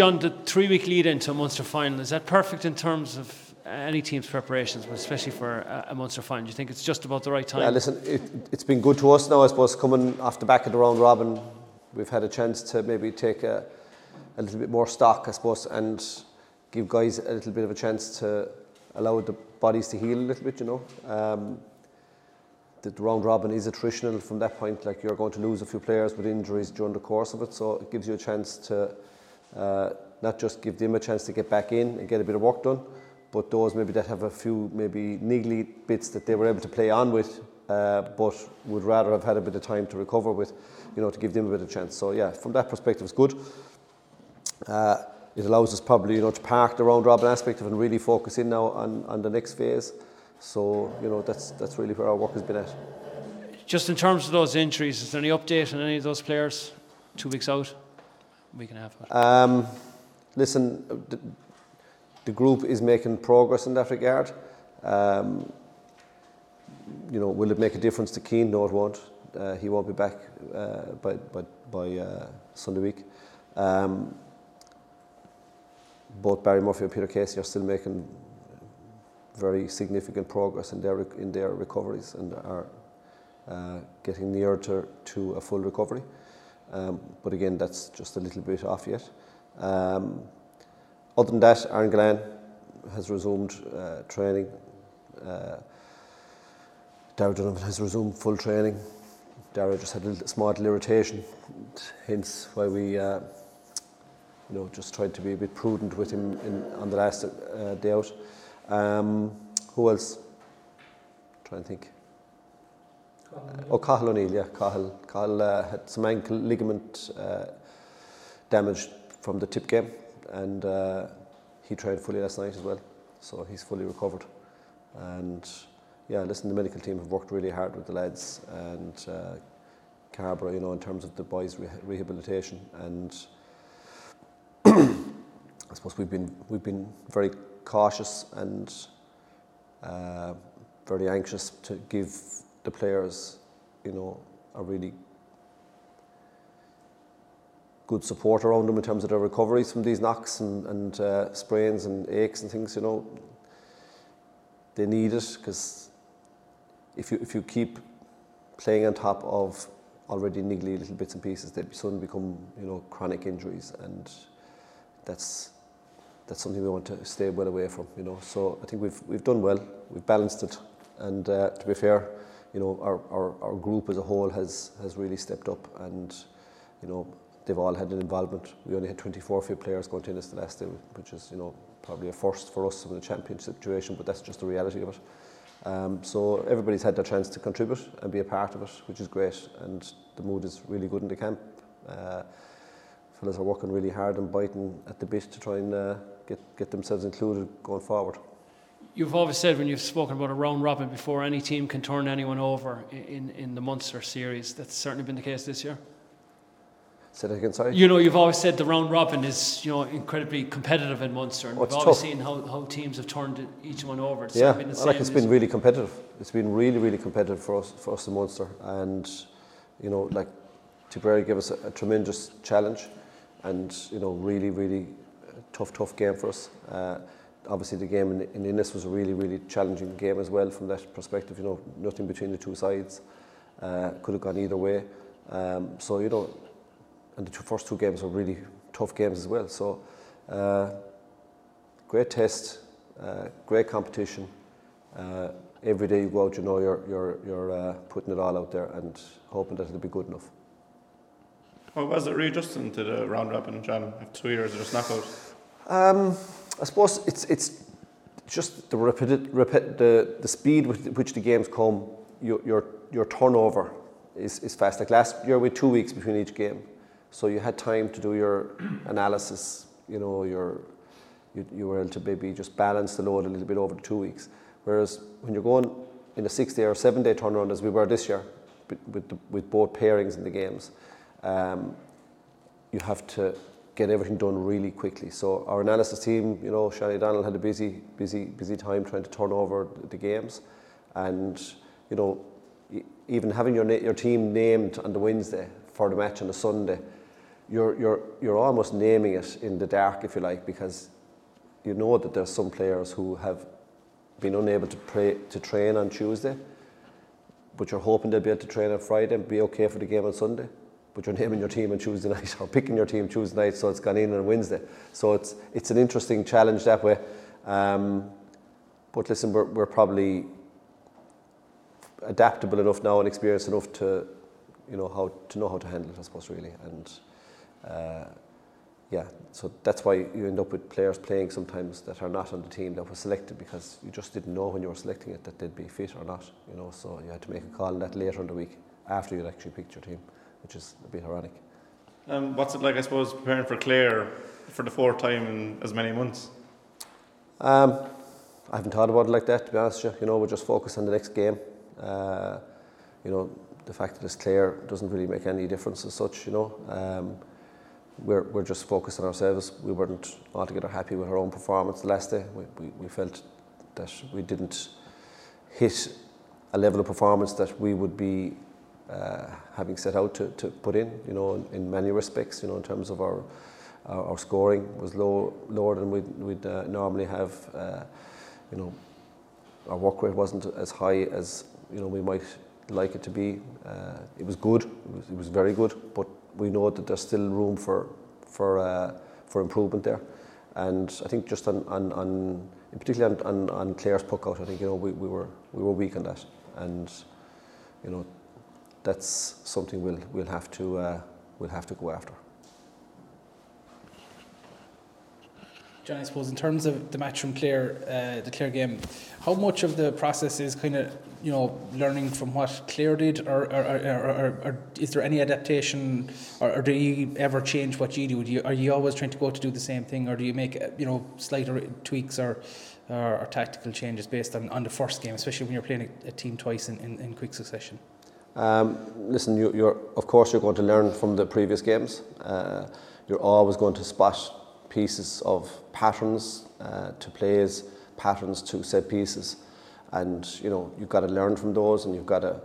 John, the three week lead into a Munster final, is that perfect in terms of any team's preparations, but especially for a, Munster final? Do you think it's just about the right time? Yeah, listen, it, it's been good to us now, I suppose, coming off the back of the round robin. We've had a chance to maybe take a, a little bit more stock, I suppose, and give guys a little bit of a chance to allow the bodies to heal a little bit, you know. Um, the round robin is attritional from that point. Like you're going to lose a few players with injuries during the course of it, so it gives you a chance to uh, not just give them a chance to get back in and get a bit of work done, but those maybe that have a few maybe niggly bits that they were able to play on with, uh, but would rather have had a bit of time to recover with, you know, to give them a bit of chance. So yeah, from that perspective, it's good. Uh, it allows us probably, you know, to park the round robin aspect of it and really focus in now on, on the next phase. So, you know, that's that's really where our work has been at. Just in terms of those injuries, is there any update on any of those players? Two weeks out, a half out. Um, listen, the, the, group is making progress in that regard. Um, you know, will it make a difference to Cian? No, it won't. Uh, he won't be back uh, by by, by uh, Sunday week. Um, both Barry Murphy and Peter Casey are still making very significant progress in their in their recoveries and are uh, getting nearer to, to a full recovery. Um, but again, that's just a little bit off yet. Um, other than that, Aaron Gillane has resumed uh, training. Uh, Darragh Donovan has resumed full training. Darragh just had a little, small little irritation, hence why we, uh, you know, just tried to be a bit prudent with him in, on the last uh, day out. Um, who else? I'm trying to think. Oh, Cathal O'Neill, yeah. Cathal, Cathal uh, had some ankle ligament uh, damage from the tip game and uh, he trained fully last night as well. So he's fully recovered. And yeah, listen, the medical team have worked really hard with the lads and uh, you know, in terms of the boys' re rehabilitation. And I suppose we've been, we've been very cautious and very anxious to give the players, you know, a really good support around them in terms of their recoveries from these knocks and, and uh, sprains and aches and things, you know. They need it because if you, if you keep playing on top of already niggly little bits and pieces, they suddenly become, you know, chronic injuries and that's that's something we want to stay well away from, you know. So I think we've we've done well, we've balanced it, and uh, to be fair, you know, our, our, our group as a whole has has really stepped up, and you know, they've all had an involvement. We only had 24 field players going to this the last day, which is you know probably a first for us in the championship situation, but that's just the reality of it. Um, so everybody's had their chance to contribute and be a part of it, which is great, and the mood is really good in the camp. Uh, fellas are working really hard and biting at the bit to try and uh, get, get themselves included going forward. You've always said when you've spoken about a round robin before, any team can turn anyone over in, in the Munster series. That's certainly been the case this year. Say that again, sorry. You know, you've always said the round robin is you know incredibly competitive in Munster, and oh, we've always tough. seen how, how teams have turned each one over. It's yeah, been like it's been really competitive. It's been really really competitive for us for us in Munster, and you know, like Tipperary gave us a, a tremendous challenge, and you know, really really tough, tough game for us. Uh, obviously, the game in, in Ennis was a really, really challenging game as well from that perspective. You know, nothing between the two sides. Uh, could have gone either way. Um, so, you know, and the two, first two games were really tough games as well. So, uh, great test, uh, great competition. Uh, every day you go out, you know you're, you're, you're uh, putting it all out there and hoping that it'll be good enough. How was it readjusting to the round robin, John? After two years of just knockout? Um, I suppose it's it's just the rapid, rapid the, the speed with which the games come. Your your, your turnover is, is fast. Like last year, we had two weeks between each game, so you had time to do your analysis. You know, your you, you were able to maybe just balance the load a little bit over the two weeks. Whereas when you're going in a six day or seven day turnaround, as we were this year, with the, with both pairings in the games, um, you have to get everything done really quickly. So our analysis team, you know, Shani Donald had a busy, busy, busy time trying to turn over the games, and you know, even having your your team named on the Wednesday for the match on the Sunday, you're, you're, you're almost naming it in the dark, if you like, because you know that there's some players who have been unable to, pray, to train on Tuesday, but you're hoping they'll be able to train on Friday and be okay for the game on Sunday. But you're naming your team on Tuesday night or picking your team Tuesday night, so it's gone in on Wednesday. So it's it's an interesting challenge that way. Um, but listen, we're, we're probably adaptable enough now and experienced enough to, you know, how to know how to handle it, I suppose, really. And uh, yeah, so that's why you end up with players playing sometimes that are not on the team that was selected because you just didn't know when you were selecting it that they'd be fit or not, you know. So you had to make a call on that later in the week after you'd actually picked your team, which is a bit ironic. Um, what's it like, I suppose, preparing for Clare for the fourth time in as many months? Um, I haven't thought about it like that, to be honest with you. You know, we're just focused on the next game. Uh, you know, the fact that it's Clare doesn't really make any difference as such, you know. Um, we're, we're just focused on ourselves. We weren't altogether happy with our own performance the last day. We, we, we felt that we didn't hit a level of performance that we would be uh, having set out to, to put in, you know, in, in many respects, you know, in terms of our, our, our scoring was low, lower than we'd, we'd uh, normally have. Uh, you know, our work rate wasn't as high as, you know, we might like it to be. Uh, it was good, it was, it was very good, but we know that there's still room for for uh, for improvement there. And I think just on, on, on particularly on, on, on puck out, I think you know we, we were we were weak on that, and you know that's something we'll we'll have to uh, we'll have to go after. John, I suppose in terms of the match from Clare, uh, the Clare game, how much of the process is kind of you know learning from what Clare did, or, or, or, or, is there any adaptation, or, do you ever change what you do? do you, are you always trying to go to do the same thing, or do you make you know slight tweaks or, or, or tactical changes based on, on the first game, especially when you're playing a, a team twice in, in, in quick succession? Um, listen, you, you're of course you're going to learn from the previous games. Uh, you're always going to spot pieces of patterns uh, to plays, patterns to set pieces, and you know you've got to learn from those, and you've got to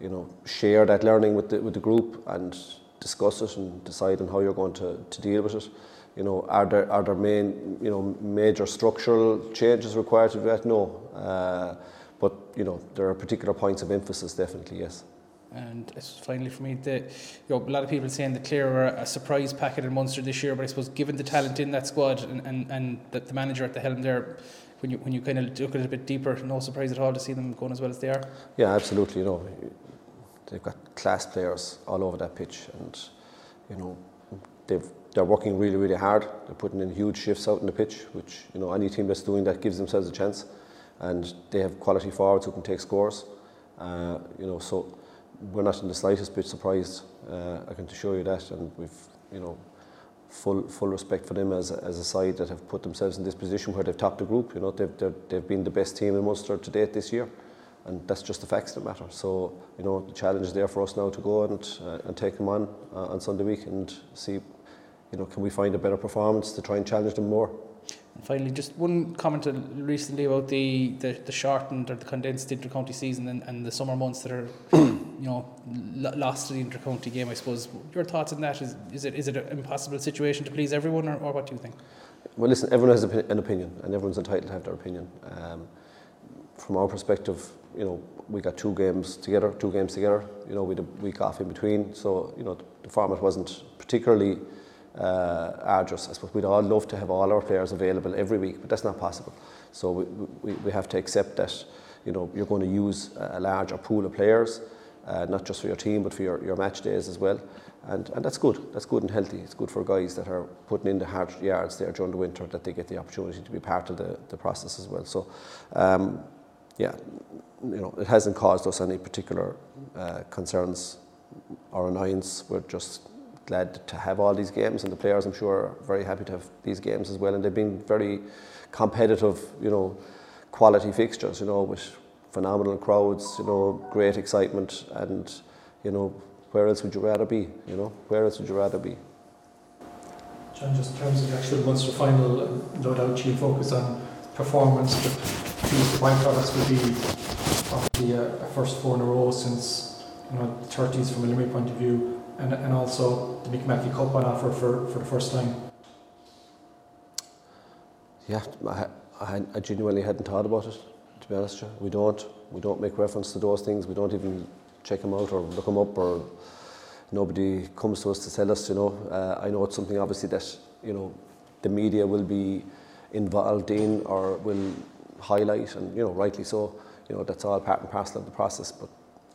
you know share that learning with the with the group and discuss it and decide on how you're going to, to deal with it. You know, are there are there main you know major structural changes required to do that? No, uh, but you know there are particular points of emphasis, definitely yes. And it's finally for me, the, you know, a lot of people saying that Clare are a surprise packet in Munster this year, but I suppose given the talent in that squad and, and, and the, the manager at the helm there, when you when you kind of look at it a bit deeper, no surprise at all to see them going as well as they are. Yeah, absolutely. You know, they've got class players all over that pitch, and you know, they've they're working really really hard. They're putting in huge shifts out in the pitch, which you know any team that's doing that gives themselves a chance, and they have quality forwards who can take scores. Uh, you know, so we're not in the slightest bit surprised. Uh, I can assure you that, and we've you know full full respect for them as a, as a side that have put themselves in this position where they've topped the group. You know they've they've been the best team in Munster to date this year, and that's just the facts that matter. So you know the challenge is there for us now to go and uh, and take them on uh, on Sunday week and see, you know, can we find a better performance to try and challenge them more. And finally, just one comment recently about the, the, the shortened or the condensed intercounty season and, and the summer months that are, you know, lost the intercounty game. I suppose your thoughts on that is is it is it an impossible situation to please everyone, or, or what do you think? Well, listen, everyone has an opinion, and everyone's entitled to have their opinion. Um, from our perspective, you know, we got two games together, two games together. You know, we had a week off in between, so you know the format wasn't particularly uh, arduous. I suppose we'd all love to have all our players available every week, but that's not possible. So we, we, we have to accept that you know you're going to use a larger pool of players, uh, not just for your team but for your, your match days as well. And, and that's good. That's good and healthy. It's good for guys that are putting in the hard yards there during the winter that they get the opportunity to be part of the, the process as well. So, um, yeah, you know, it hasn't caused us any particular uh, concerns or annoyance. We're just glad to have all these games, and the players, I'm sure, are very happy to have these games as well. And they've been very competitive, you know, quality fixtures, you know, with phenomenal crowds, you know, great excitement, and you know, where else would you rather be? You know, where else would you rather be? John, just in terms of the actual Munster final, uh, no doubt you focus on performance, but the byproducts would be obviously a, a first four in a row since you know the 30s from a Limerick point of view and, and also the Mackey Cup on offer for, for the first time. Yeah, I, I, I genuinely hadn't thought about it, to be honest. We don't. We don't make reference to those things. We don't even check them out or look them up or nobody comes to us to tell us, you know. Uh, I know it's something obviously that, you know, the media will be involved in or will highlight and, you know, rightly so. You know, that's all part and parcel of the process, but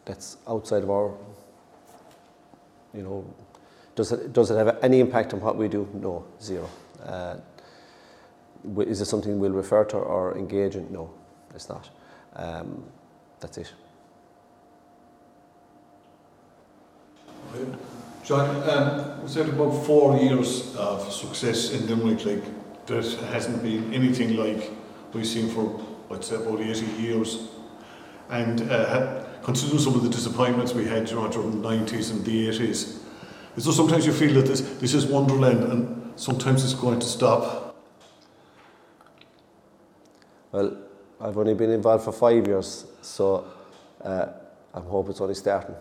that's outside of our, you know, does it, does it have any impact on what we do? No, zero. Uh, is it something we'll refer to or engage in? No, it's not. Um, that's it. John, um, we said about four years of success in Limerick, like there hasn't been anything like we've seen for, I'd say, about 80 years. And uh, considering some of the disappointments we had during the 90s and the 80s, is there sometimes you feel that this, this is Wonderland and sometimes it's going to stop? Well, I've only been involved for five years, so uh, I'm hoping it's only starting.